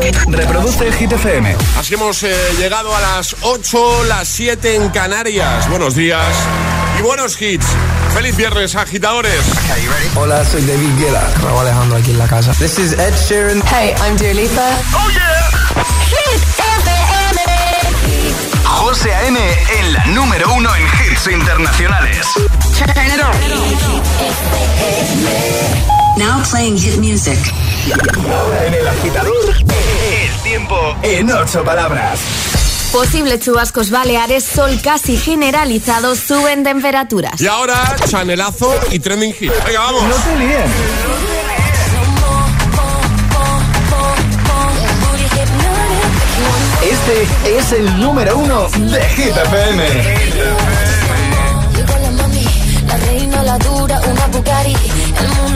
Reproduce Hit FM. Así hemos eh, llegado a las 8, las 7 en Canarias. Buenos días y buenos hits. Feliz viernes, agitadores. Hola, soy David Guetta. Raúl Alejandro aquí en la casa. This is Ed Sheeran. Hey, I'm Dua Lipa. Oh yeah. Hit FM. José A.M. en la número uno en hits internacionales. Turn it on. Now playing hit music. Ahora en el agitador, el tiempo en ocho palabras. Posibles chubascos baleares, sol casi generalizado, suben temperaturas. Y ahora, chanelazo y trending hit. Venga, vamos. No te líes. Este es el número uno de Hit FM. Llegó la mami, la reina, la dura, una Bugatti. El mundo está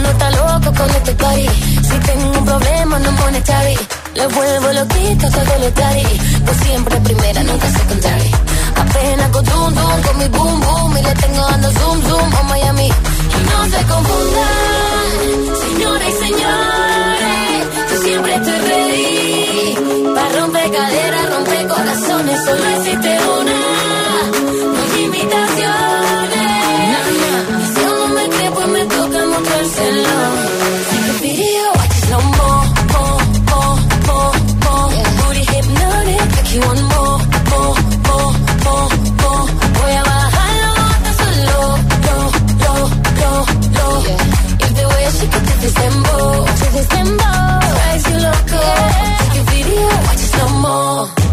loco con este party. Si tengo un problema, no monetary. Le vuelvo loquito, todo lo daddy. Pues siempre primera, nunca secondary. Apenas con zoom, zoom, con mi boom, boom. Y le tengo dando zoom, zoom a Miami. Y no se confundan, señoras y señores. Yo siempre estoy ready. Para romper caderas, romper corazones. Solo existe una. Get to this dembow, drives you. Take a video, watch it slow mo.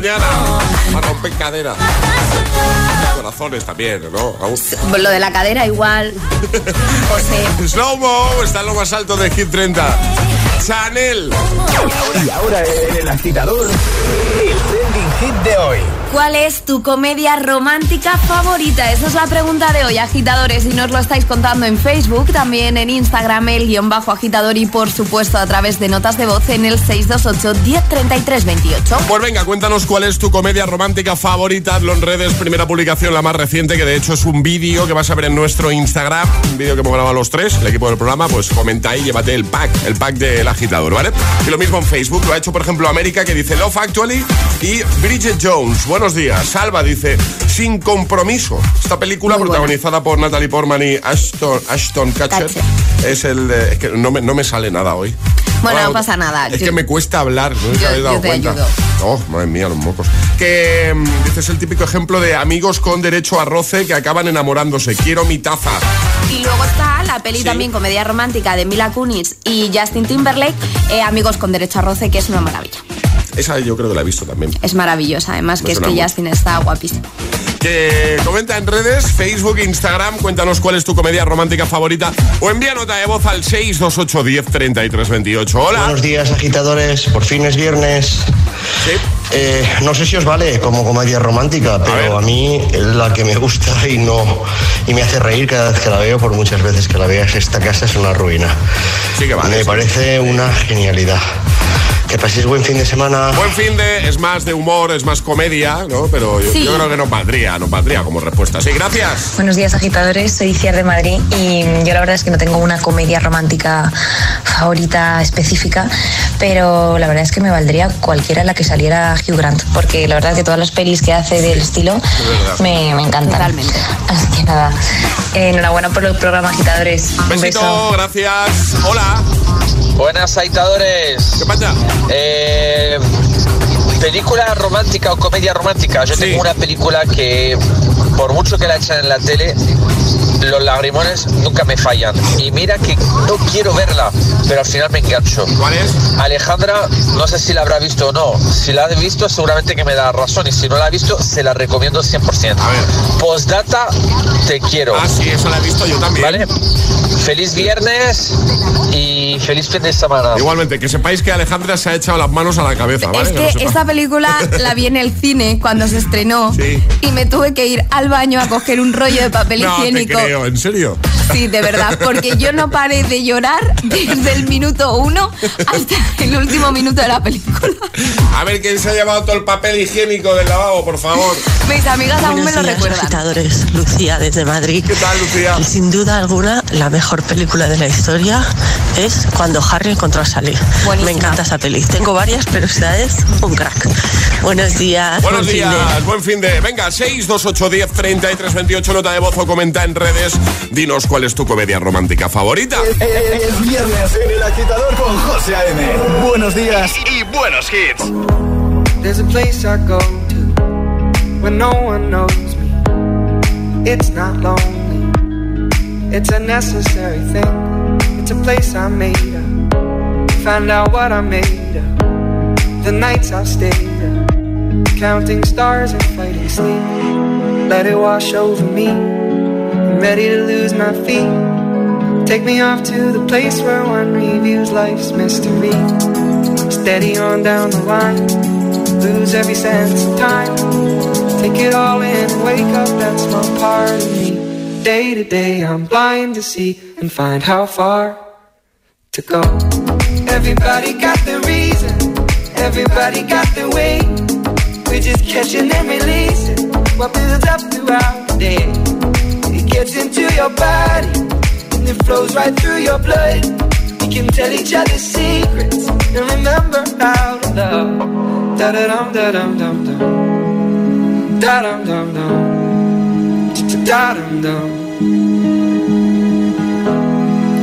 Mañana. Para romper cadera. Corazones también, ¿no? Raúl? Lo de la cadera igual. José. Slow Mo está en lo más alto de Hit 30. Chanel. Y ahora en el agitador, hit de hoy. ¿Cuál es tu comedia romántica favorita? Esa es la pregunta de hoy, agitadores. Y nos lo estáis contando en Facebook, también en Instagram, el guion bajo agitador y por supuesto a través de notas de voz en el 628-103328. Pues venga, cuéntanos cuál es tu comedia romántica favorita. Hazlo en redes, primera publicación, la más reciente, que de hecho es un vídeo que vas a ver en nuestro Instagram. Un vídeo que hemos grabado los tres, el equipo del programa. Pues comenta ahí, llévate el pack, el pack del agitador, ¿vale? Y lo mismo en Facebook, lo ha hecho por ejemplo América, que dice Love Actually y Bridget Jones. Buenos días. Salva dice Sin compromiso. Esta película Muy buena. protagonizada por Natalie Portman y Ashton, Ashton Kutcher. Kutcher. Es el de- es que no me, no me sale nada hoy. Bueno, no pasa nada. Es Yo- que me cuesta hablar, no Yo- habéis dado yo te cuenta. ayudo. Oh, madre mía, los mocos. Que dices es el típico ejemplo de amigos con derecho a roce que acaban enamorándose. Quiero mi taza. Y luego está la peli Sí. también, comedia romántica de Mila Kunis y Justin Timberlake, eh, Amigos con Derecho a Roce, que es una maravilla. Esa yo creo que la he visto también. Es maravillosa, además, Me que es que. Justin está guapísimo. Que comenta en redes, Facebook, Instagram, cuéntanos cuál es tu comedia romántica favorita o envía nota de voz al 628 10 33 28. Hola. Buenos días, agitadores. Por fin es viernes. Sí. Eh, no sé si os vale como comedia romántica, pero a, mí es la que me gusta y no y me hace reír cada vez que la veo, por muchas veces que la veas. Esta casa es una ruina. Sí que vale. me sí. parece una genialidad. Que paséis buen fin de semana. Buen fin de, es más de humor, es más comedia, ¿no? Pero yo, Sí. yo creo que nos valdría, nos valdría como respuesta. Sí, gracias. Buenos días agitadores, soy Ciar de Madrid y yo la verdad es que no tengo una comedia romántica favorita específica, pero la verdad es que me valdría cualquiera en la que saliera Hugh Grant, porque la verdad que todas las pelis que hace del estilo me, me encantan. Totalmente. Así que nada, enhorabuena por el programa agitadores. Un Besito, beso. gracias. Hola. Buenas agitadores. ¿Qué pasa? Eh, película romántica o comedia romántica. Yo Sí. tengo una película que, por mucho que la echan en la tele, los lagrimones nunca me fallan. Y mira que no quiero verla, pero al final me engancho. ¿Cuál es? Alejandra, no sé si la habrá visto o no. Si la ha visto, seguramente que me da razón. Y si no la ha visto, se la recomiendo 100%. A ver. Postdata, te quiero. Ah, sí, eso la he visto yo también. ¿Vale? Feliz viernes y feliz fin de semana. Igualmente, que sepáis que Alejandra se ha echado las manos a la cabeza, ¿vale? Es que esta película la vi en el cine cuando se estrenó Sí. y me tuve que ir al baño a coger un rollo de papel No te higiénico. creo, ¿en serio? Sí, de verdad, porque yo no paré de llorar desde el minuto uno hasta el último minuto de la película. A ver, ¿quién se ha llevado todo el papel higiénico del lavabo, por favor? Mis amigas aún me lo recuerdan. agitadores. Lucía desde Madrid. ¿Qué tal, Lucía? Y sin duda alguna, la mejor película de la historia es cuando Harry encontró a Sally. Buenísima. Me encanta esa peli. Tengo varias, pero esta es un crack. Buenos días. Buenos buen fin de- días, buen fin de. Venga, 628 10 33 28, nota de voz o comenta en redes. Dinos cuál es tu comedia romántica favorita. Es viernes en el agitador con José A.M. Buenos días y buenos hits. There's a place I go to when no one knows me. It's not lonely, it's a necessary thing. It's a place I made up. Find out what I made of. The nights I've stayed up, counting stars and fighting sleep. Let it wash over me. I'm ready to lose my feet. Take me off to the place where one reviews life's mystery. Steady on down the line, lose every sense of time. Take it all in and wake up that small part of me. Day to day, I'm blind to see and find how far to go. Everybody got the reason, everybody got the way. We're just catching and releasing what builds up throughout the day. It gets into your body and it flows right through your blood. We can tell each other secrets and remember how to love. Da da dum da dum dum dum. Da dum dum dum. Da dum dum.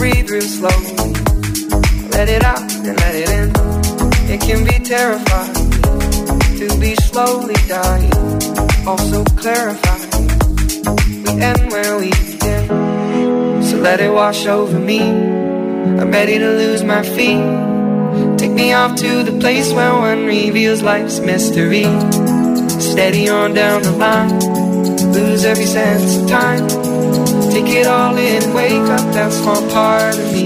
Breathe real slowly, let it out and let it in. It can be terrifying to be slowly dying. Also clarifying. We end where we begin. So let it wash over me. I'm ready to lose my feet. Take me off to the place where one reveals life's mystery. Steady on down the line, lose every sense of time. Take it all in, wake up that small part of me.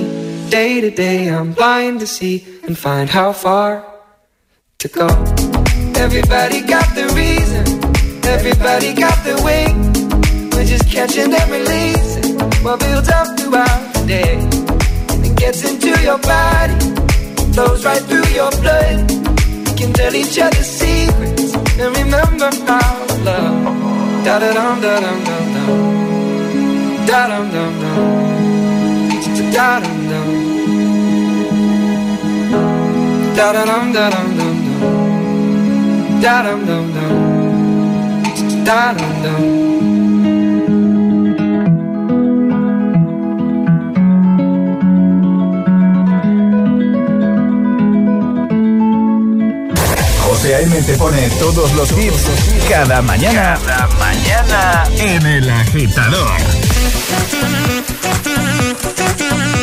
Day to day, I'm blind to see and find how far to go. Everybody got the reason, everybody got the way. We're just catching and releasing what builds up throughout the day. It gets into your body, flows right through your blood. We can tell each other secrets and remember how love. Da da dum da dum dum dum. Dum. A.M. te pone todos los hits cada mañana. Cada mañana en El Agitador. Thank you.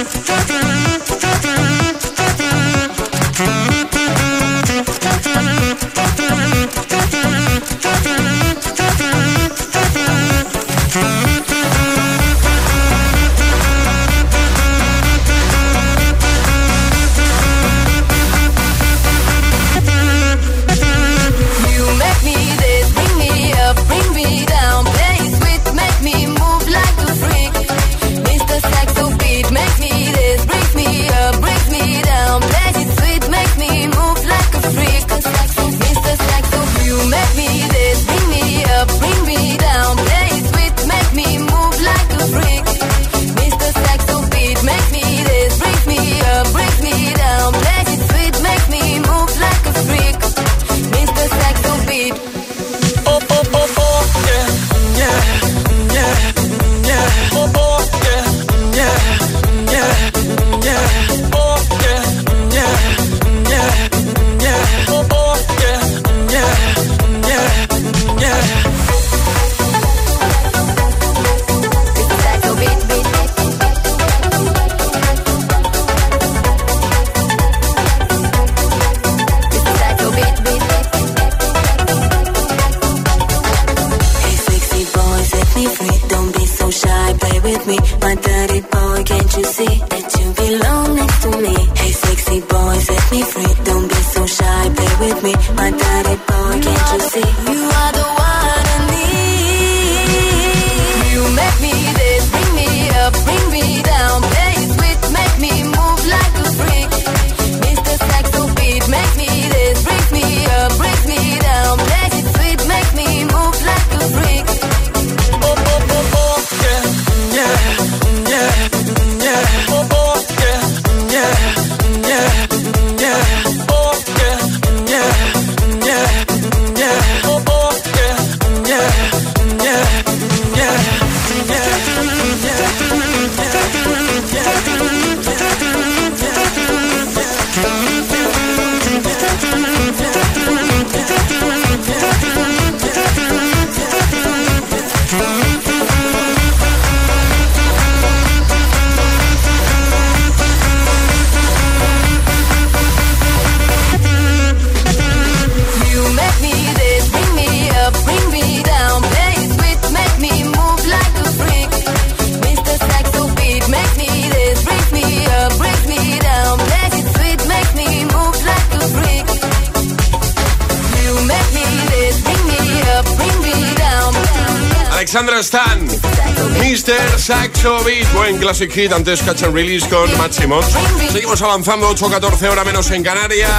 Classic hit, antes Catch and Release con Maximos. Seguimos avanzando, 8-14 hora menos en Canarias.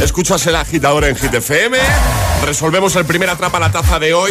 Escuchas el agitador en Hit FM. Resolvemos el primer atrapa la taza de hoy.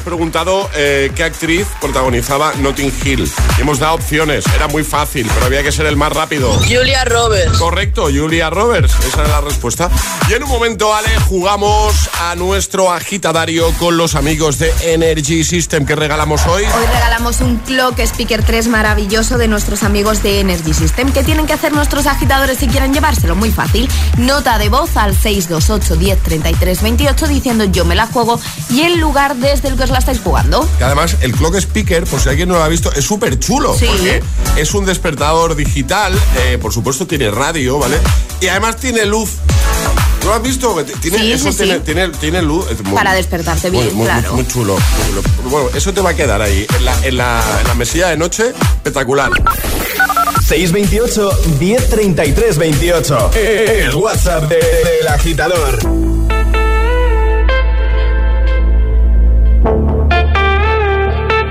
Hemos preguntado eh, qué actriz protagonizaba Notting Hill. hemos dado opciones. Era muy fácil, pero había que ser el más rápido. Julia Roberts. Correcto, Julia Roberts. Esa es la respuesta. Y en un momento, Ale, jugamos a nuestro agitadario con los amigos de Energy System. que regalamos hoy? Hoy regalamos un Clock Speaker 3 maravilloso de nuestros amigos de Energy System. ¿Qué tienen que hacer nuestros agitadores si quieren llevárselo? Muy fácil. Nota de voz al 628 10 28 diciendo yo me la juego y el lugar desde el que os la estáis jugando. Y además, el Clock Speaker, por si alguien no lo ha visto, es súper chulo. Sí. Porque es un despertador digital, eh, por supuesto tiene radio, ¿vale? Y además tiene luz. ¿Lo has visto? Tiene, Sí, eso sí, tiene, sí. tiene, tiene luz. Es muy- Para despertarte bien, muy, claro. muy chulo, muy chulo. Bueno, eso te va a quedar ahí, en la, en la, en la mesilla de noche, espectacular. 628 1033 28. El WhatsApp de- del agitador.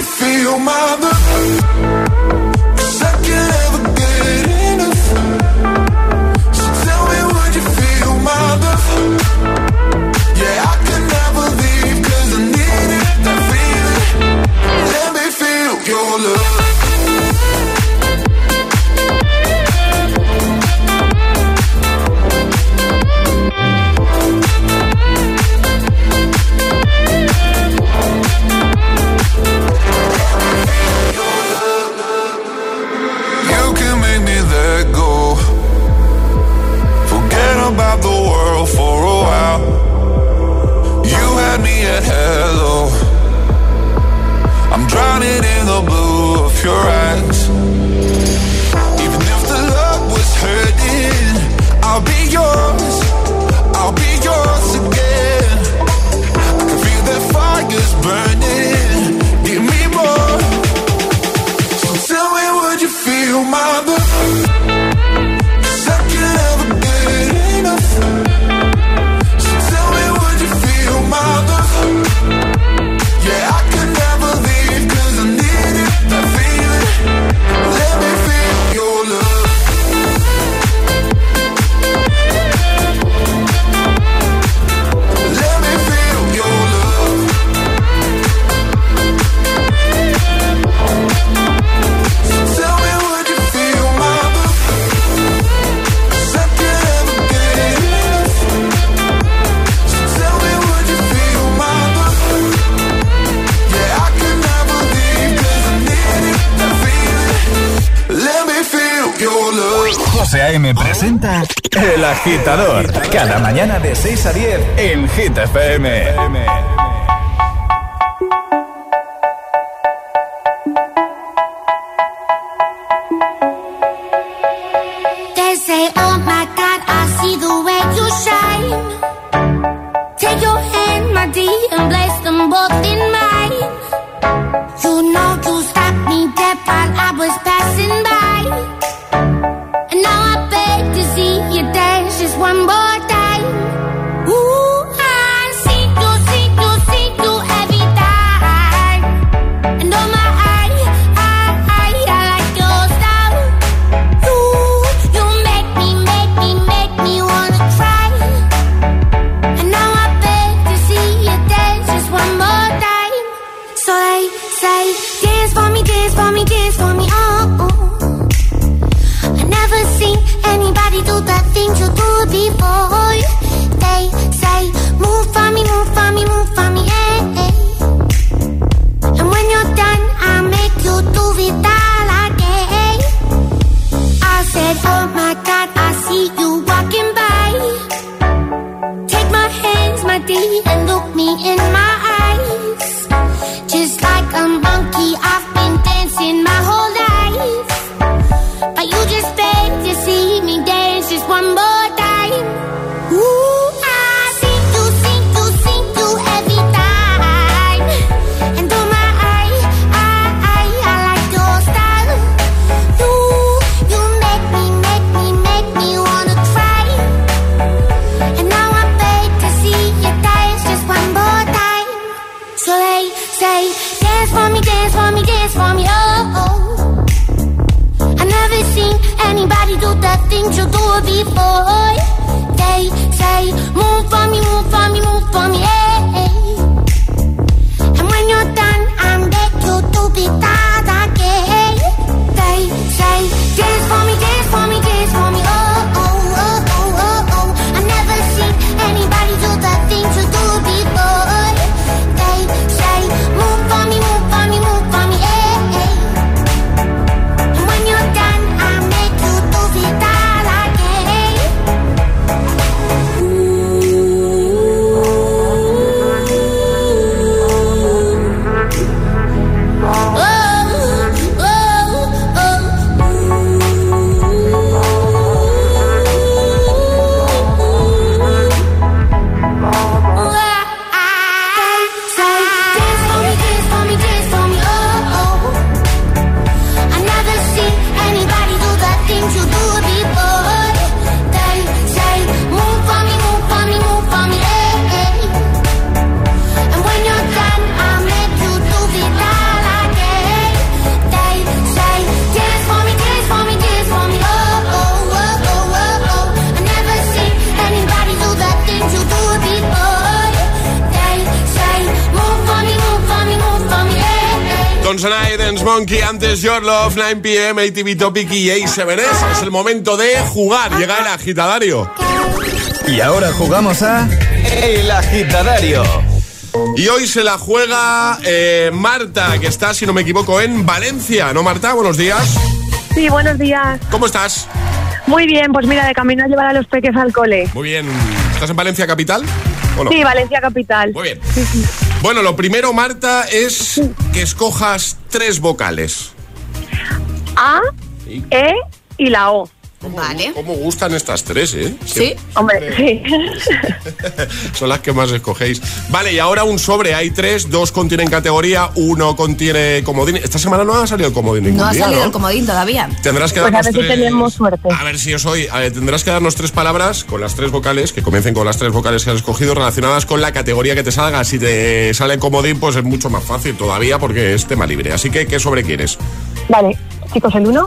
you feel my love? I me, feel my? Yeah, I can never leave, cause I need it. Let me feel your love. You dance just one more 9 pm, ATV Topic y A7S. Es el momento de jugar, llega el agitadario. Y ahora jugamos a El Agitadario. Y hoy se la juega eh, Marta, que está, si no me equivoco, en Valencia. ¿No, Marta? Buenos días. Sí, buenos días. ¿Cómo estás? Muy bien, pues mira, de camino a llevar a los peques al cole. Muy bien. ¿Estás en Valencia capital? ¿O no? Sí, Valencia capital. Muy bien. Bueno, lo primero, Marta, es que escojas tres vocales. A, E y la O. Vale. ¿Cómo gustan estas tres, eh? Sí, hombre, sí. Son las que más escogéis. Vale, y ahora un sobre. Hay tres, dos contienen categoría, uno contiene comodín. Esta semana no ha salido el comodín ningún No ha día, salido ¿no? el comodín todavía. Tendrás que Pues a darnos ver si tres... tenemos suerte. A ver si os hoy. a ver, tendrás que darnos tres palabras con las tres vocales, que comiencen con las tres vocales que has escogido, relacionadas con la categoría que te salga. Si te sale comodín, pues es mucho más fácil todavía porque es tema libre. Así que, ¿qué sobre quieres? Vale, chicos, ¿el uno?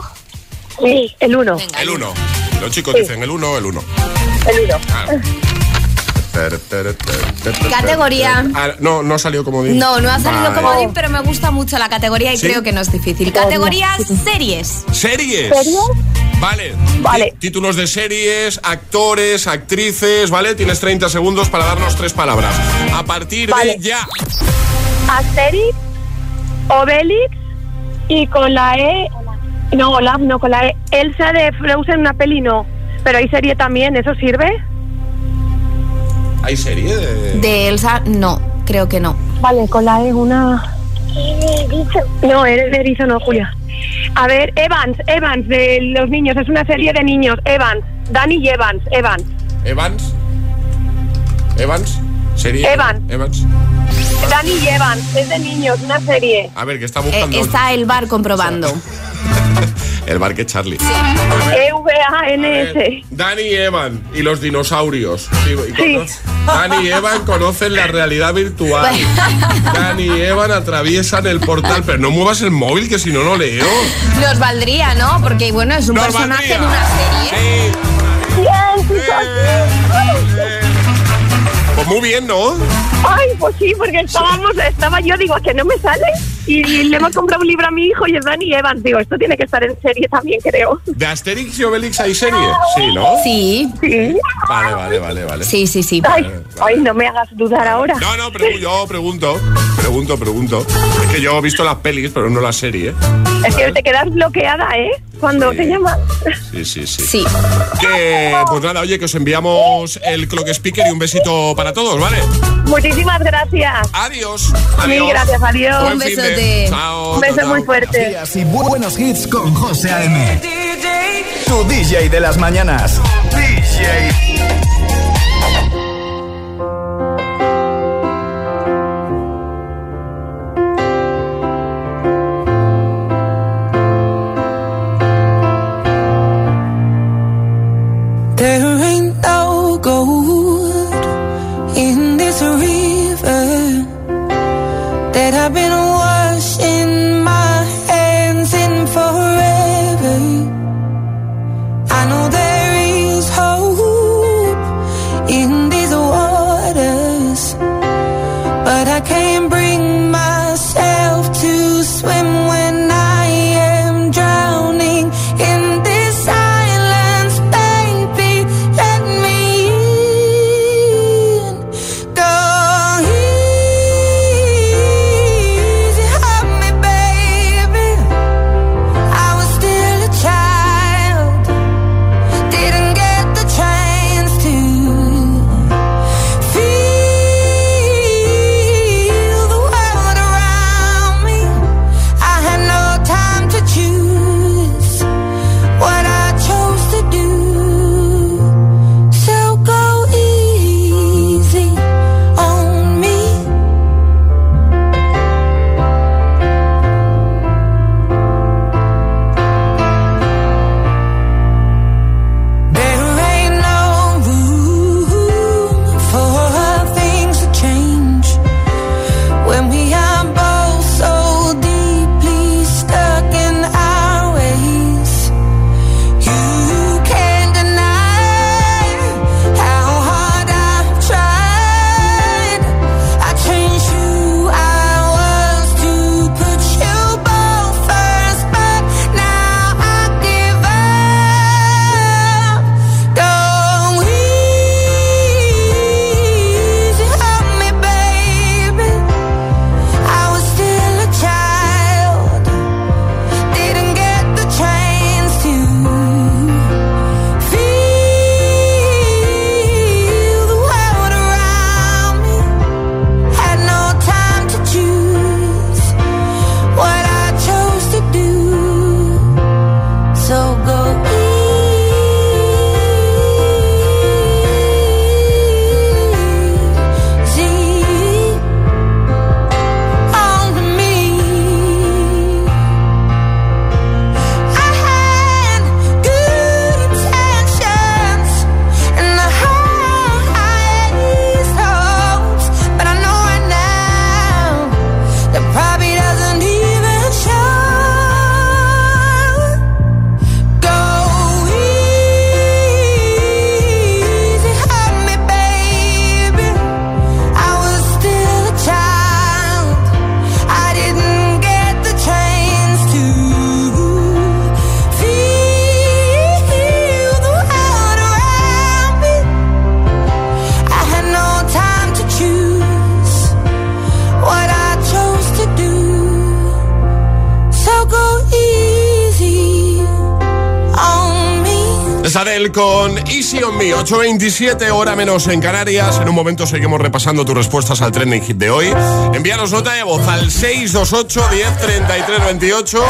Sí, el uno. El uno. Los chicos Sí. dicen el uno, el uno. El uno. Categoría. Ah, no, no salió comodín. No, no ha salido Vale. comodín, pero me gusta mucho la categoría y ¿Sí? creo que no es difícil. Categoría series. ¿Series? ¿Series? Vale. Vale. Tí- Títulos de series, actores, actrices, ¿vale? Tienes 30 segundos para darnos tres palabras. A partir Vale. de ya. Asterix, Obelix y con la E... No, Olaf, no, con la E. Elsa de Frozen, una peli, no. Pero hay serie también, ¿eso sirve? ¿Hay serie de...? De Elsa, no, creo que no. Vale, con la E una... No, eres de erizo, no, Julia. A ver, Evans, Evans, de los niños, es una serie de niños, Evans, Dani y Evans, Evans. ¿Evans? ¿Evans? ¿Serie? Evans. Evans. Dani y Evans, es de niños, una serie. A ver, que está Eh, buscando está el bar comprobando. el bar que Charlie. E E-V-A-N-S. Dani y Evan y los dinosaurios. Sí, y Sí. Dani y Evan conocen la realidad virtual. Dani y Evan atraviesan el portal, pero no muevas el móvil que si no no leo. Nos valdría, ¿no? Porque, bueno, es un Nos personaje valdría. de una serie. Bien, chicos. Pues muy bien, ¿no? Ay, pues sí, porque estábamos, estaba yo, digo, que no me sale. Y, y le hemos comprado un libro a mi hijo y es Dani Evans. Digo, esto tiene que estar en serie también, creo. ¿De Asterix y Obelix hay serie? Sí, ¿no? Sí. Sí. Vale, vale, vale, vale. Sí, sí, sí. Ay, ay, no me hagas dudar ahora. No, no, pero yo pregunto, pregunto, pregunto. Es que yo he visto las pelis, pero no la serie. ¿eh? Es que te quedas bloqueada, ¿eh? Cuando te llaman. Sí, sí, sí. Sí. Que, pues nada, oye, que os enviamos el clock speaker y un besito para todos, ¿vale? Muchísimas gracias. Adiós. Mil adiós. gracias, adiós. Buen Un fin de- besote. Chao. Un beso chao, muy chao. fuerte. Días y buenos hits con José A.M. Tu DJ de las mañanas. DJ. 8.27, hora menos en Canarias. En un momento seguimos repasando tus respuestas al trending hit de hoy. Envíanos nota de voz al 628 10 33 28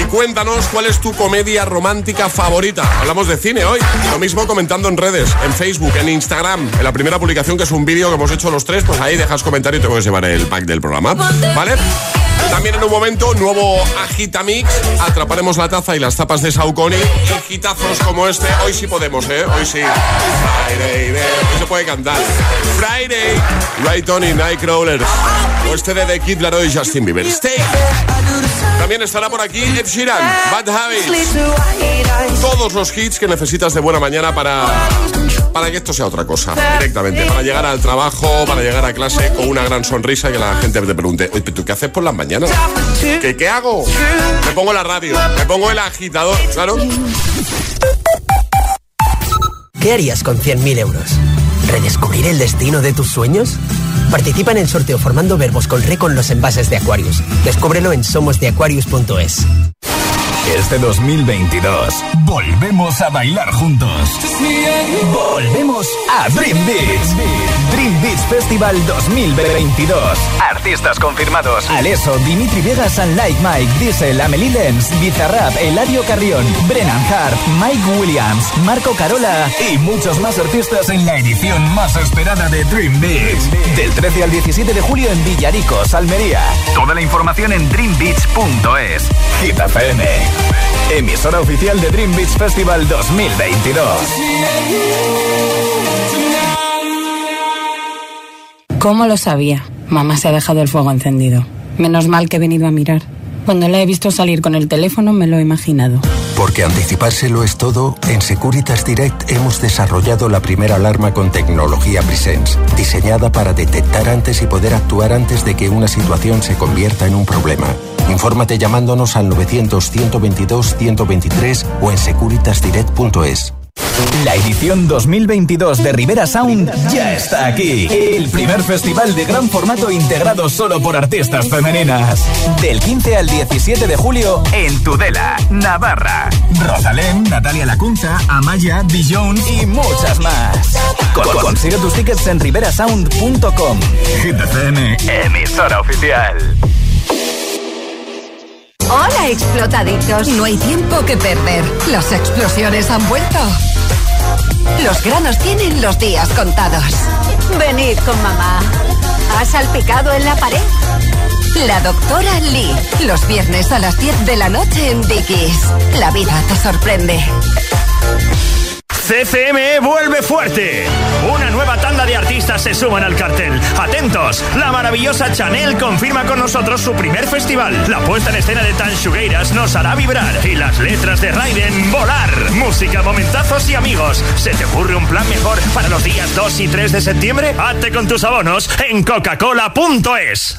y cuéntanos cuál es tu comedia romántica favorita. Hablamos de cine hoy. Lo mismo comentando en redes, en Facebook, en Instagram. En la primera publicación, que es un vídeo que hemos hecho los tres, pues ahí dejas comentario y te puedes llevar el pack del programa. ¿Vale? También en un momento, nuevo Agitamix. Atraparemos la taza y las tapas de Saucony. Y hitazos como este. Hoy sí podemos, ¿eh? Hoy sí. Friday, hoy se puede cantar. Friday, Right On y Nightcrawlers. O este de The Kid Laroi y Justin Bieber. También estará por aquí Ed Sheeran, Bad Habits. Todos los hits que necesitas de buena mañana para, para que esto sea otra cosa, directamente. Para llegar al trabajo, para llegar a clase con una gran sonrisa y que la gente te pregunte, oye, ¿tú qué haces por las mañanas? ¿Qué, ¿Qué hago? Me pongo la radio, me pongo el agitador, claro. ¿Qué harías con 100.000 euros? ¿Redescubrir el destino de tus sueños? Participa en el sorteo formando verbos con re con los envases de Aquarius. Descúbrelo en somosdeaquarius.es. Este 2022 volvemos a bailar juntos. Volvemos a Dream Beats. Dream Beats Festival 2022. Artistas confirmados: Aleso, Dimitri Vegas and Like Mike, Diesel, Amelie Lenz, Bizarrap, Eladio Carrión, Brennan Hart, Mike Williams, Marco Carola y muchos más artistas en la edición más esperada de Dream Beats. Del 13 al 17 de julio en Villaricos, Almería. Toda la información en dreambeats.es. Hit FM. Emisora oficial de Dream Beach Festival 2022. ¿Cómo lo sabía? Mamá se ha dejado el fuego encendido. Menos mal que he venido a mirar. Cuando la he visto salir con el teléfono me lo he imaginado. Porque anticipárselo es todo, en Securitas Direct hemos desarrollado la primera alarma con tecnología Presence, diseñada para detectar antes y poder actuar antes de que una situación se convierta en un problema. Infórmate llamándonos al 900-122-123 o en securitasdirect.es. La edición 2022 de Rivera Sound ya está aquí. El primer festival de gran formato integrado solo por artistas femeninas. Del 15 al 17 de julio en Tudela, Navarra. Rosalén, Natalia Lacunza, Amaya, Dijon y muchas más. consigue tus tickets en riverasound.com. GTCM, emisora oficial. Hola, explotaditos. No hay tiempo que perder. Las explosiones han vuelto. Los granos tienen los días contados. Venid con mamá. ¿Has salpicado en la pared? La doctora Lee. Los viernes a las 10 de la noche en Dickies. La vida te sorprende. CCME vuelve fuerte. Una nueva tanda de artistas se suman al cartel. Atentos, la maravillosa Chanel confirma con nosotros su primer festival. La puesta en escena de Tan Shugueiras nos hará vibrar y las letras de Raiden volar. Música, momentazos y amigos. ¿Se te ocurre un plan mejor para los días 2 y 3 de septiembre? Hazte con tus abonos en coca-cola.es.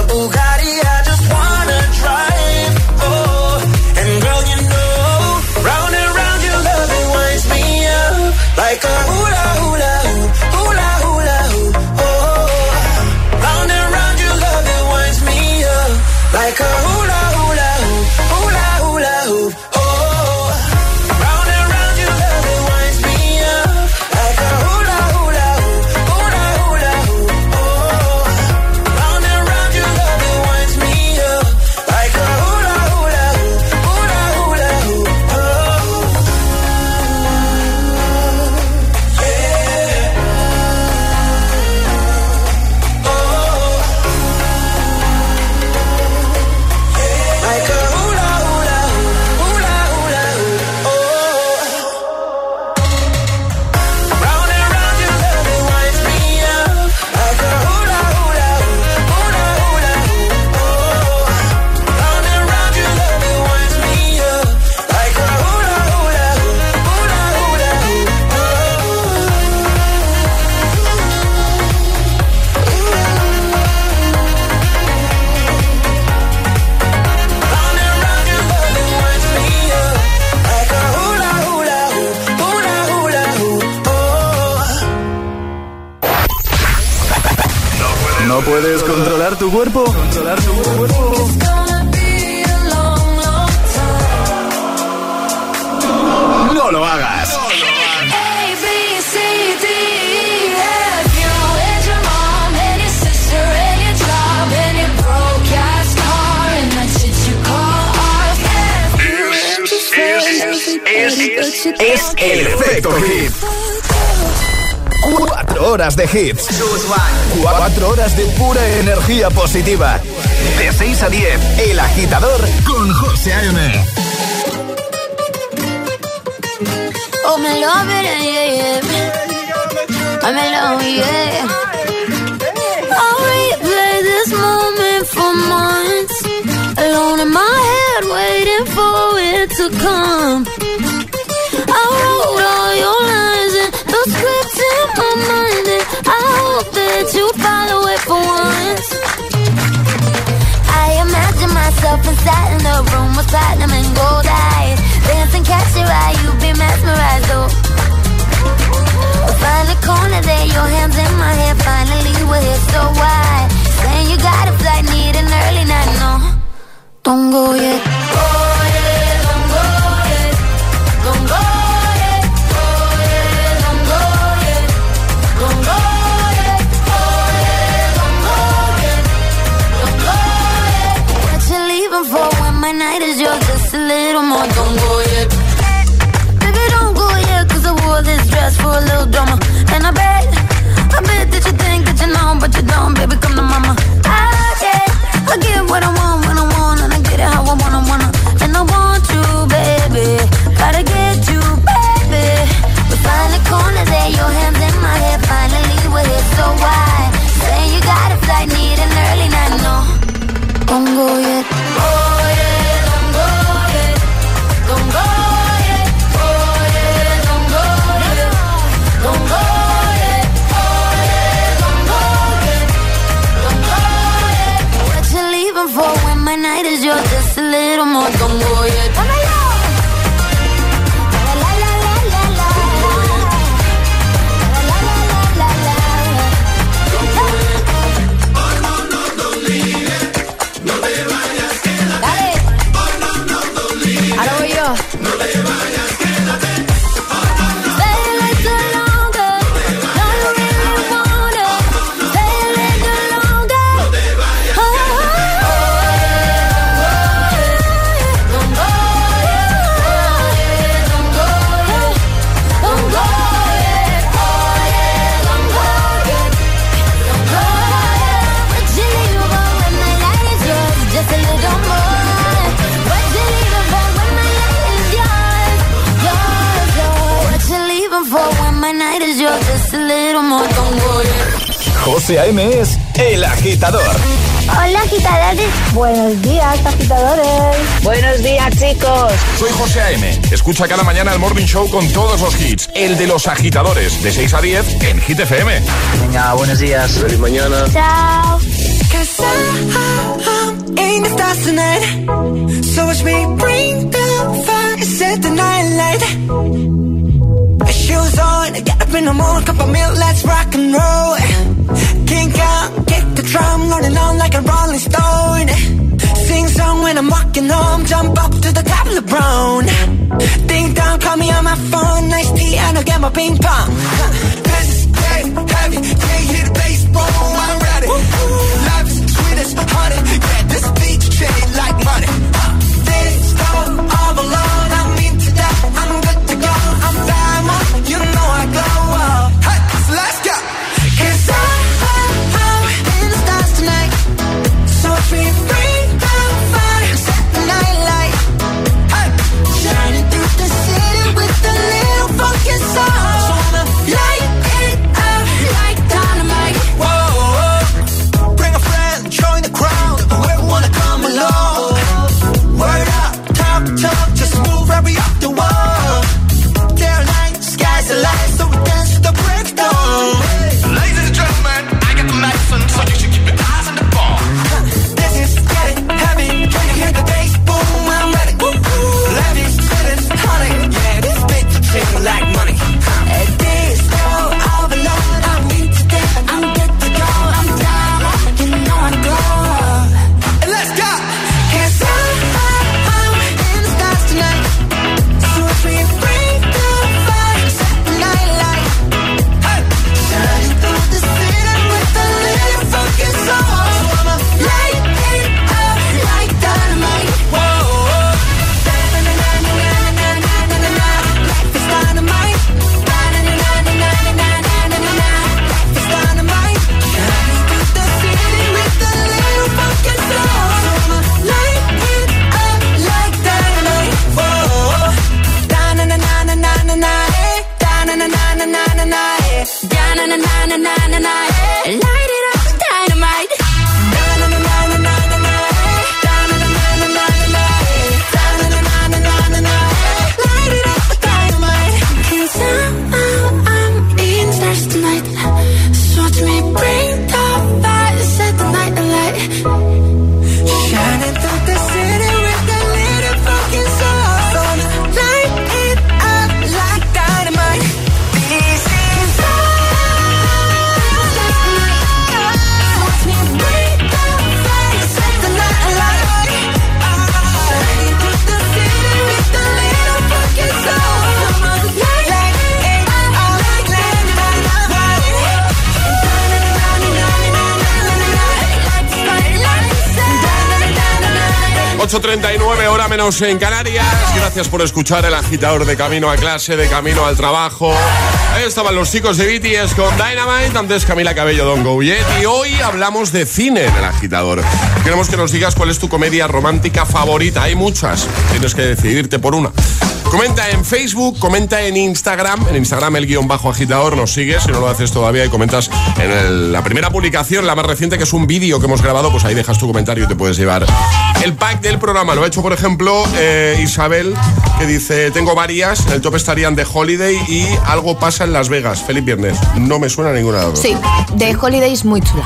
Es, es, el efecto hit. Cuatro horas de hits. Cuatro horas de pura energía positiva. De 6 a 10, El Agitador con José A.M. Oh, me love it, yeah, yeah. I'm in love, yeah. I'll replay this moment for months. Alone in my head, waiting for it to come. All your lines and the scripts in my mind, and I hope that you follow it for once. I imagine myself inside in the room with platinum and gold eyes, dancing, catch your eye, you be mesmerized, oh. Find a corner there, your hands in my hair. Finally, we're here, so why? Saying you got a flight, need an early night, no. Don't go yet. Oh yeah, more. Don't go yet. Baby, don't go yet, 'cause I wore this dress for a little drama. And I bet, I bet that you think that you know, but you don't. Baby, come to mama. I get, I get what I want when I want, and I get it how I wanna, wanna. And I want you, baby. Gotta get you, baby. We find a corner there, your hands in my hair. Finally, we're here, so why? Saying you got a flight, need an early night, no. Don't go yet. Night is yours? Just a little more. Don't go José A.M. es El Agitador. Hola agitadores. Buenos días agitadores. Buenos días chicos. Soy José A.M. Escucha cada mañana el Morning Show con todos los hits. El de los agitadores, de 6 a 10 en Hit FM. Venga, buenos días. Feliz mañana. Chao. Shoes on, get up in the morning, cup of milk, let's rock and roll. Kink out, kick the drum, rolling on like a rolling stone. Sing song when I'm walking home, jump up to the top of the brown. Ding dong, call me on my phone, nice tea, and I'll get my ping pong. 8.39, hora menos en Canarias. Gracias por escuchar el agitador de camino a clase, de camino al trabajo. Ahí estaban los chicos de BTS con Dynamite, antes Camila Cabello, Don Goulet. Y hoy hablamos de cine en el agitador. Queremos que nos digas cuál es tu comedia romántica favorita. Hay muchas, tienes que decidirte por una. Comenta en Facebook, comenta en Instagram, en Instagram el guion bajo agitador, nos sigues, si no lo haces todavía y comentas en la primera publicación, la más reciente, que es un vídeo que hemos grabado, pues ahí dejas tu comentario y te puedes llevar el pack del programa. Lo ha hecho, por ejemplo, eh, Isabel, que dice, tengo varias, en el top estarían de Holiday y algo pasa en Las Vegas. Feliz viernes. No me suena ninguna de las Sí, de Holiday es muy chula.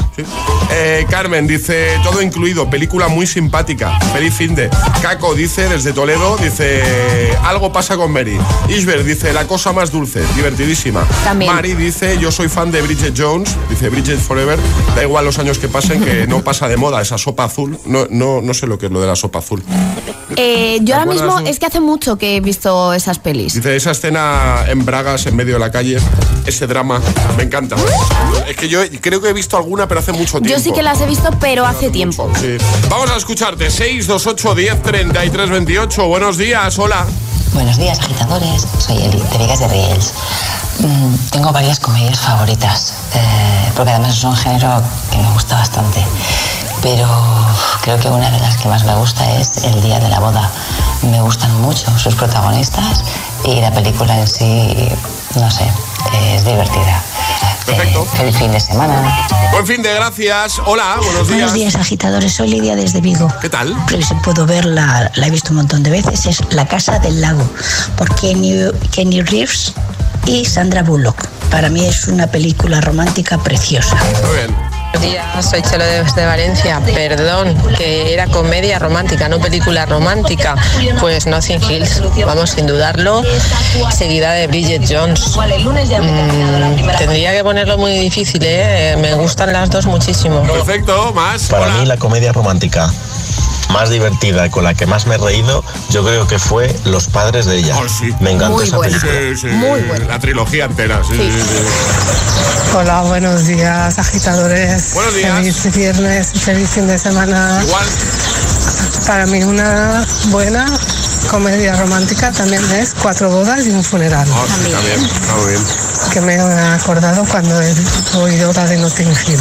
Eh, Carmen dice, todo incluido, película muy simpática. Feliz fin de. Caco dice, desde Toledo, dice, algo pasa con Mary. Isber dice, la cosa más dulce, divertidísima. También. Mari dice, yo soy fan de Bridget Jones, dice Bridget Forever, da igual los años que pasen, que no pasa de moda esa sopa azul. No, no, no sé lo que es lo de la sopa azul. Eh, yo ¿Te ahora mismo es que hace mucho que he visto esas pelis. Dice, esa escena en Bragas, en medio de la calle, ese drama, me encanta. Es que yo creo que he visto alguna, pero hace mucho tiempo. Yo sí que las he visto, pero hace tiempo. Sí. Vamos a escucharte. 628 10 33 28. Buenos días, hola. Buenos días, agitadores. Soy Eli, de Vegas de Riels. Mm, tengo varias comedias favoritas, eh, porque además es un género que me gusta bastante. Pero creo que una de las que más me gusta es El Día de la Boda. Me gustan mucho sus protagonistas y la película en sí, no sé, es divertida. Perfecto. feliz fin de semana. Buen fin de gracias. Hola, buenos días. Buenos días, agitadores. Soy Lidia desde Vigo. ¿Qué tal? Si puedo verla, la he visto un montón de veces. Es La Casa del Lago, por Kenny, Kenny Reeves y Sandra Bullock. Para mí es una película romántica preciosa. Muy bien. Buenos días, soy Chelo desde Valencia. Perdón, que era comedia romántica, no película romántica. Pues Nothing Hills, vamos sin dudarlo. Seguida de Bridget Jones. Mm, tendría que ponerlo muy difícil, ¿eh? Me gustan las dos muchísimo. Perfecto, más. Para mí la comedia romántica más divertida y con la que más me he reído, yo creo que fue Los padres de ella. Me encantó esa película. Sí, sí, La trilogía entera, sí, sí, sí. Hola, buenos días, agitadores. Buenos días. Feliz viernes, feliz fin de semana. Igual. Para mí una buena comedia romántica también es Cuatro bodas y un funeral. Oh, sí, está bien, está muy bien. Que me he acordado cuando he oído la de Notting Hill.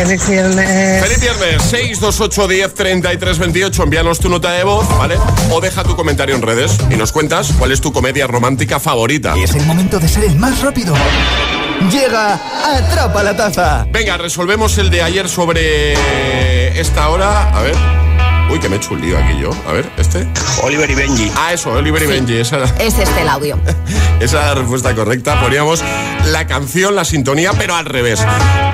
Feliz viernes. Feliz viernes, 628 10 33 28. Envíanos tu nota de voz, ¿vale? O deja tu comentario en redes y nos cuentas cuál es tu comedia romántica favorita. Es el momento de ser el más rápido. Llega Atrapa la Taza. Venga, resolvemos el de ayer sobre esta hora. A ver. Uy, que me he hecho un lío aquí yo. A ver, este. Oliver y Benji. Ah, eso, Oliver y Sí. Benji. Esa, Es este el audio. esa es la respuesta correcta. Poníamos la canción, la sintonía, pero al revés.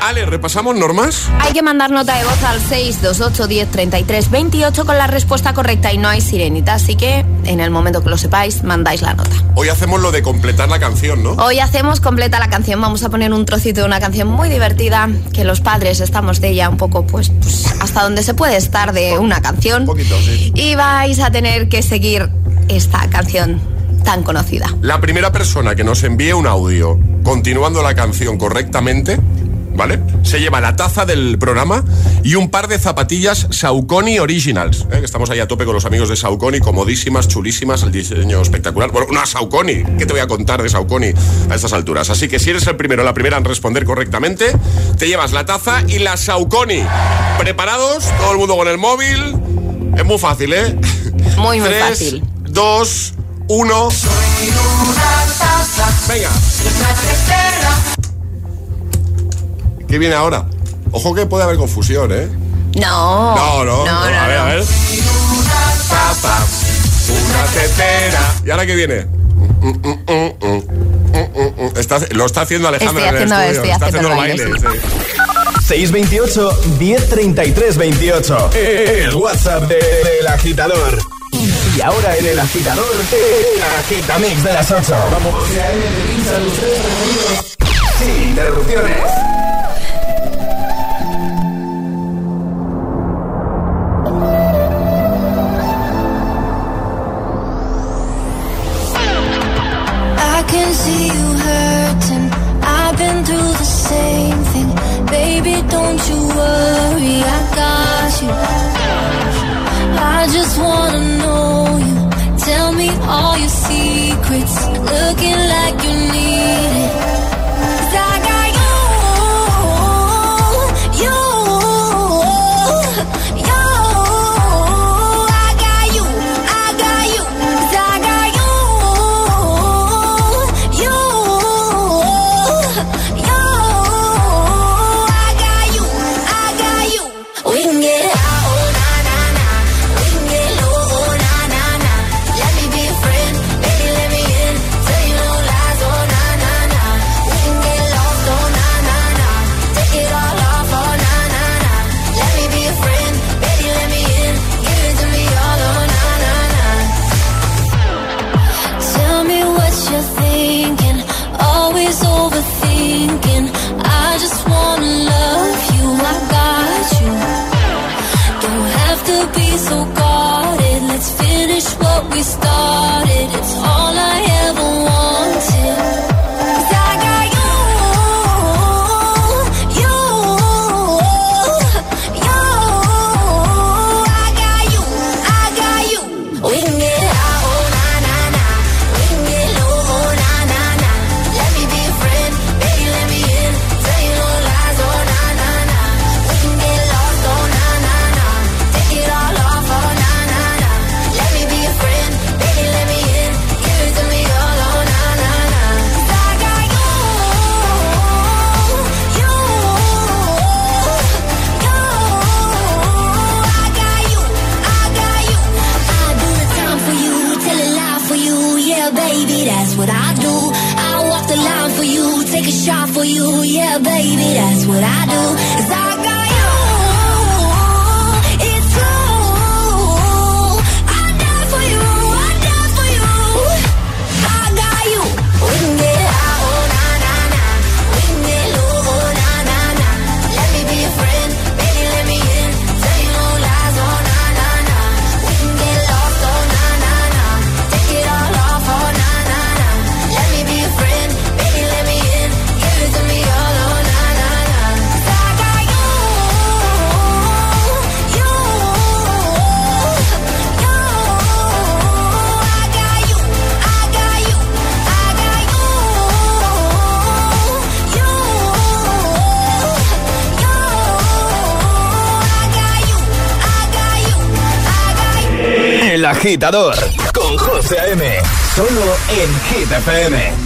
Ale, ¿repasamos normas? Hay que mandar nota de voz al 628 10 33 28 con la respuesta correcta y no hay sirenita, así que en el momento que lo sepáis, mandáis la nota. Hoy hacemos lo de completar la canción, ¿no? Hoy hacemos completa la canción, vamos a poner un trocito de una canción muy divertida, que los padres estamos de ella un poco, pues, pues hasta donde se puede estar de una canción. Y vais a tener que seguir esta canción tan conocida. La primera persona que nos envíe un audio continuando la canción correctamente, ¿vale? Se lleva la taza del programa y un par de zapatillas Saucony Originals. ¿eh? Que estamos ahí a tope con los amigos de Saucony, comodísimas, chulísimas, el diseño espectacular. Bueno, una Saucony. ¿Qué te voy a contar de Saucony a estas alturas? Así que si eres el primero o la primera en responder correctamente, te llevas la taza y la Saucony. ¿Preparados? Todo el mundo con el móvil. Es muy fácil, ¿eh? Muy, muy Tres, fácil. dos, uno. Venga. ¿Qué viene ahora? Ojo que puede haber confusión, ¿eh? No. No, no. No, a no, ver, no. a ver. Taza, una tetera. ¿Y ahora qué viene? Mm, mm, mm, mm, mm, mm. Está- lo está haciendo Alejandra Estoy en el haciendo- estudio. estoy está haciendo haciendo el los baile, bailes. sí. 628 1033 28. El WhatsApp de- del agitador. Y ahora en el agitador, el agitamix de las 8. Vamos. Sin interrupciones. same thing. Baby, don't you worry, I got you. I just wanna know you. Tell me all your secrets. Looking like you need. agitador con José M. Solo en Hit FM.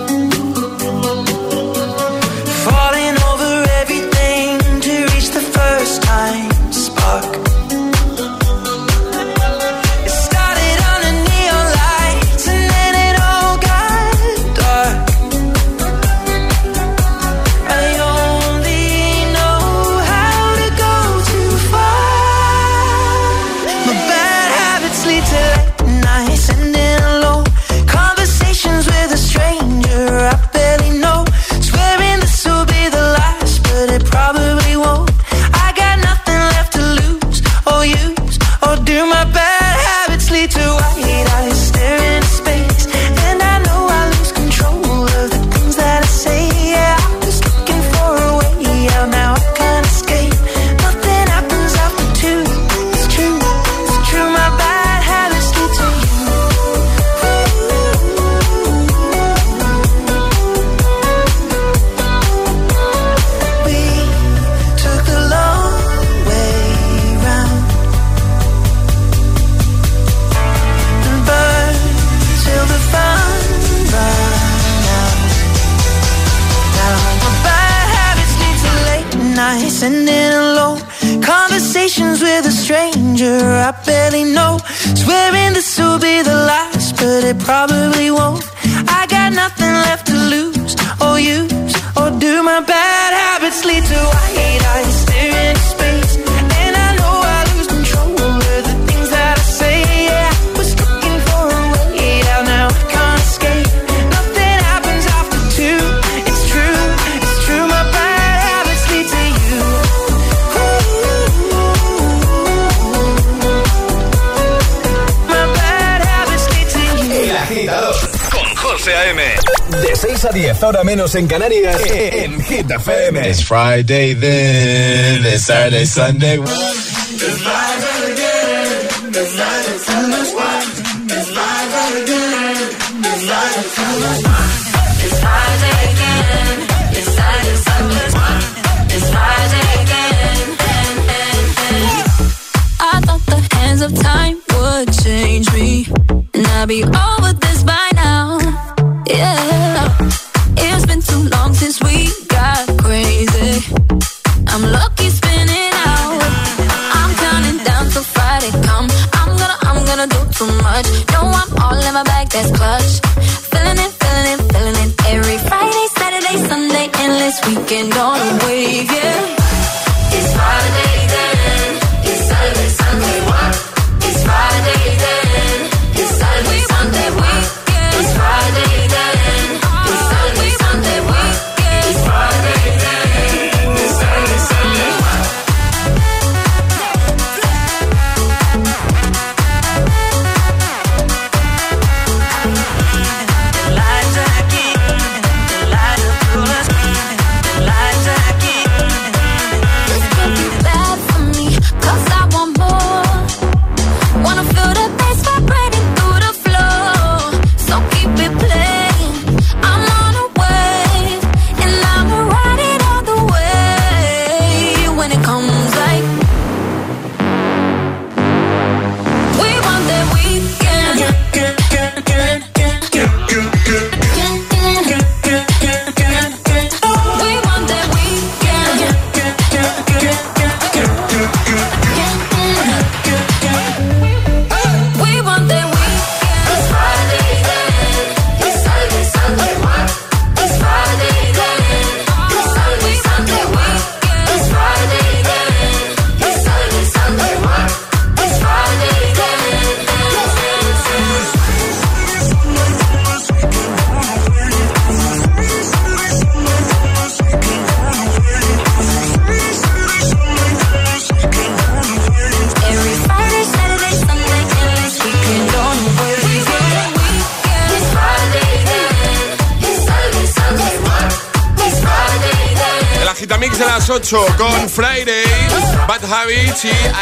6 a 10, ahora menos en Canarias, en Hit FM. It's Friday then, it's Saturday, Sunday. That's clutch. Feeling it, feeling it, feeling it. Every Friday, Saturday, Sunday, endless weekend on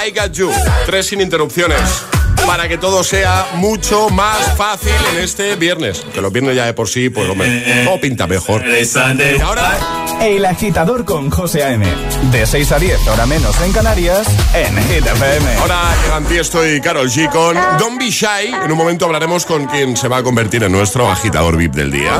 I Got You. Tres sin interrupciones. Para que todo sea mucho más fácil en este viernes. Que los viernes ya de por sí, pues hombre, todo pinta mejor. Y ahora, El agitador con José A.M. De 6 a 10, ahora menos en Canarias, en Hit FM. ahora llegan Tiesto y Carol G con Don't Be Shy. En un momento hablaremos con quien se va a convertir en nuestro agitador VIP del día.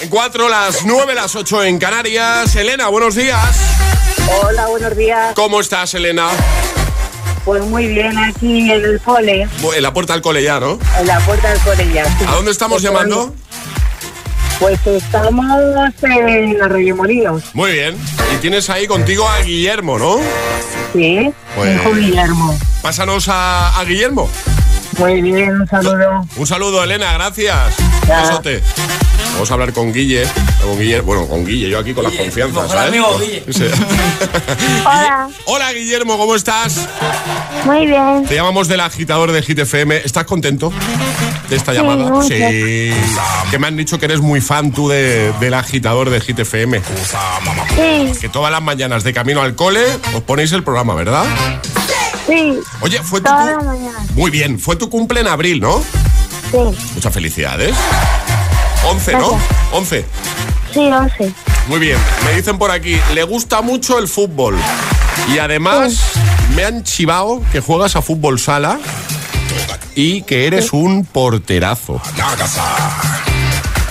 En cuatro, las nueve, las ocho en Canarias. Elena, buenos días. Hola, buenos días. ¿Cómo estás, Elena? Pues muy bien, aquí en el cole. En la puerta del cole ya, ¿no? En la puerta del cole ya. ¿A dónde estamos llamando? Pues estamos en Arroyo Muy bien. Y tienes ahí contigo a Guillermo, ¿no? Sí, Pues- hijo Guillermo. Pásanos a, a Guillermo. Muy bien, un saludo. Un saludo, Elena, gracias. Besote. Vamos a hablar con Guille, con Guille, bueno, con Guille, yo aquí con las confianzas, ¿sabes? amigo, Guille. Sí. Hola, Hola, Guillermo, ¿cómo estás? muy bien. Te llamamos del agitador de Hit FM. ¿Estás contento de esta Sí, llamada? mucho. Sí. Que me han dicho que eres muy fan tú de- del agitador de Hit FM. Sí, Que todas las mañanas de camino al cole os ponéis el programa, ¿verdad? Sí, Oye, fue tu toda la cu- mañana. Muy bien, fue tu cumple en abril, ¿no? Sí, Muchas felicidades. 11, ¿no? Gracias. 11. sí, once. Muy bien. Me dicen por aquí, le gusta mucho el fútbol. Y además me han chivado que juegas a fútbol sala y que eres un porterazo.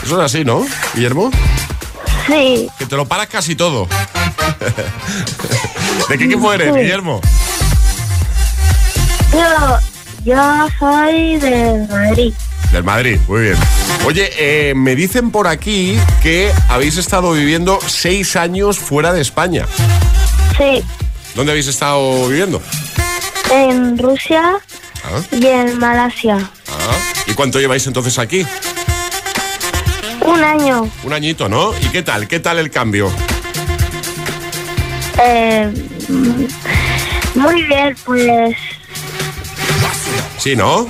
Eso es así, ¿no, Guillermo? Sí, Que te lo paras casi todo. ¿De qué equipo eres, Sí. Guillermo? Yo, yo soy de Madrid. Del Madrid, muy bien. Oye, eh, me dicen por aquí que habéis estado viviendo seis años fuera de España. Sí, ¿Dónde habéis estado viviendo? en Rusia Ah, y en Malasia. ah. ¿Y cuánto lleváis entonces aquí? Un año. Un añito, ¿no? ¿Y qué tal? ¿Qué tal el cambio? Eh, muy bien, pues Sí, ¿no?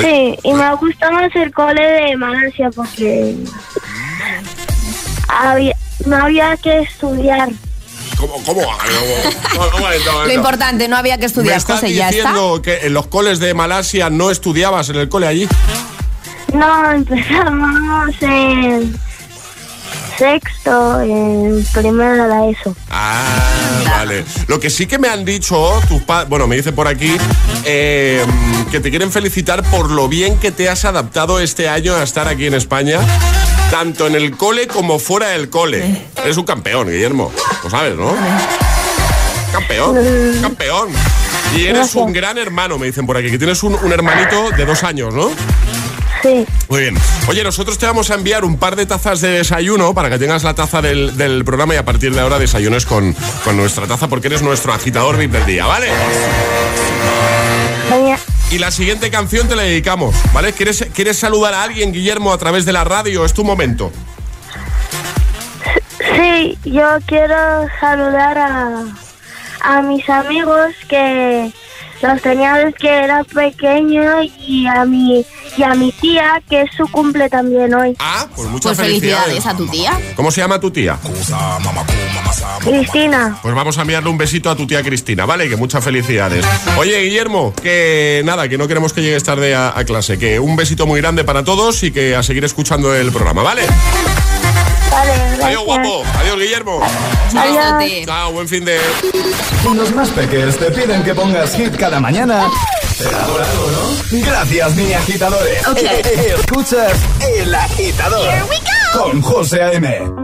sí, y me gusta más el cole de Malasia porque había, no había que estudiar. ¿Cómo? ¿Cómo? No, no, un Lo importante, no había que ¿Me estudiar, estás José, ya está. diciendo que en los coles de Malasia no estudiabas en el cole allí? No, empezamos en sexto, en primero la ESO. Ah, vale. Lo que sí que me han dicho tus padres, bueno, me dicen por aquí, eh, que te quieren felicitar por lo bien que te has adaptado este año a estar aquí en España, tanto en el cole como fuera del cole. Eres un campeón, Guillermo. Lo sabes, ¿no? Campeón, campeón. Y eres un gran hermano, me dicen por aquí, que tienes un, un hermanito de dos años, ¿no? Sí. Muy bien. Oye, nosotros te vamos a enviar un par de tazas de desayuno para que tengas la taza del, del programa y a partir de ahora desayunes con, con nuestra taza porque eres nuestro agitador VIP del día, ¿vale? Y la siguiente canción te la dedicamos, ¿vale? ¿Quieres, ¿Quieres saludar a alguien, Guillermo, a través de la radio? Es tu momento. Sí, yo quiero saludar a, a mis amigos que los tenía desde que era pequeño y a mi y a mi tía que es su cumple también hoy. Ah, pues muchas Pues felicidades a tu tía. ¿Cómo se llama tu tía? Cristina. Pues vamos a enviarle un besito a tu tía Cristina, ¿vale? Que muchas felicidades. Oye, Guillermo, que nada, que no queremos que llegues tarde a, a clase. Que un besito muy grande para todos y que a seguir escuchando el programa, ¿vale? Vale, gracias. Adiós, guapo. Adiós, Guillermo. Adiós. Chao, buen fin de... Los más pequeños te piden que pongas hit cada mañana. ¿Será por algo, no? Gracias, mini agitadores. Ok. Eh, Escuchas El Agitador. Here we go. Con José A.M.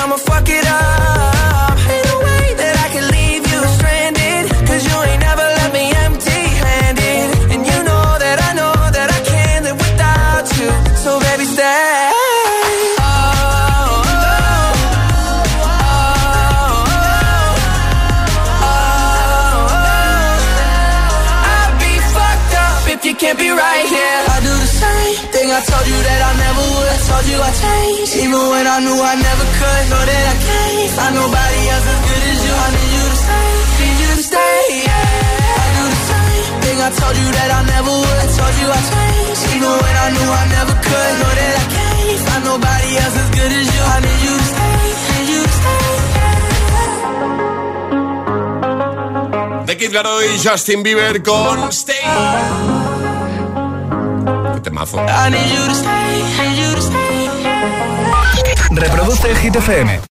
I'ma fuck it up. Told you that I never would. Told you when I knew I never could. That I can't find nobody else as good as you. You you the same thing I you never would. I told you I changed, even when I knew I never could. Know that I can't find nobody else as good as you. I need you to stay, you. The Kid Laroi y Justin Bieber con Stay. Stay. Reproduce Hit FM.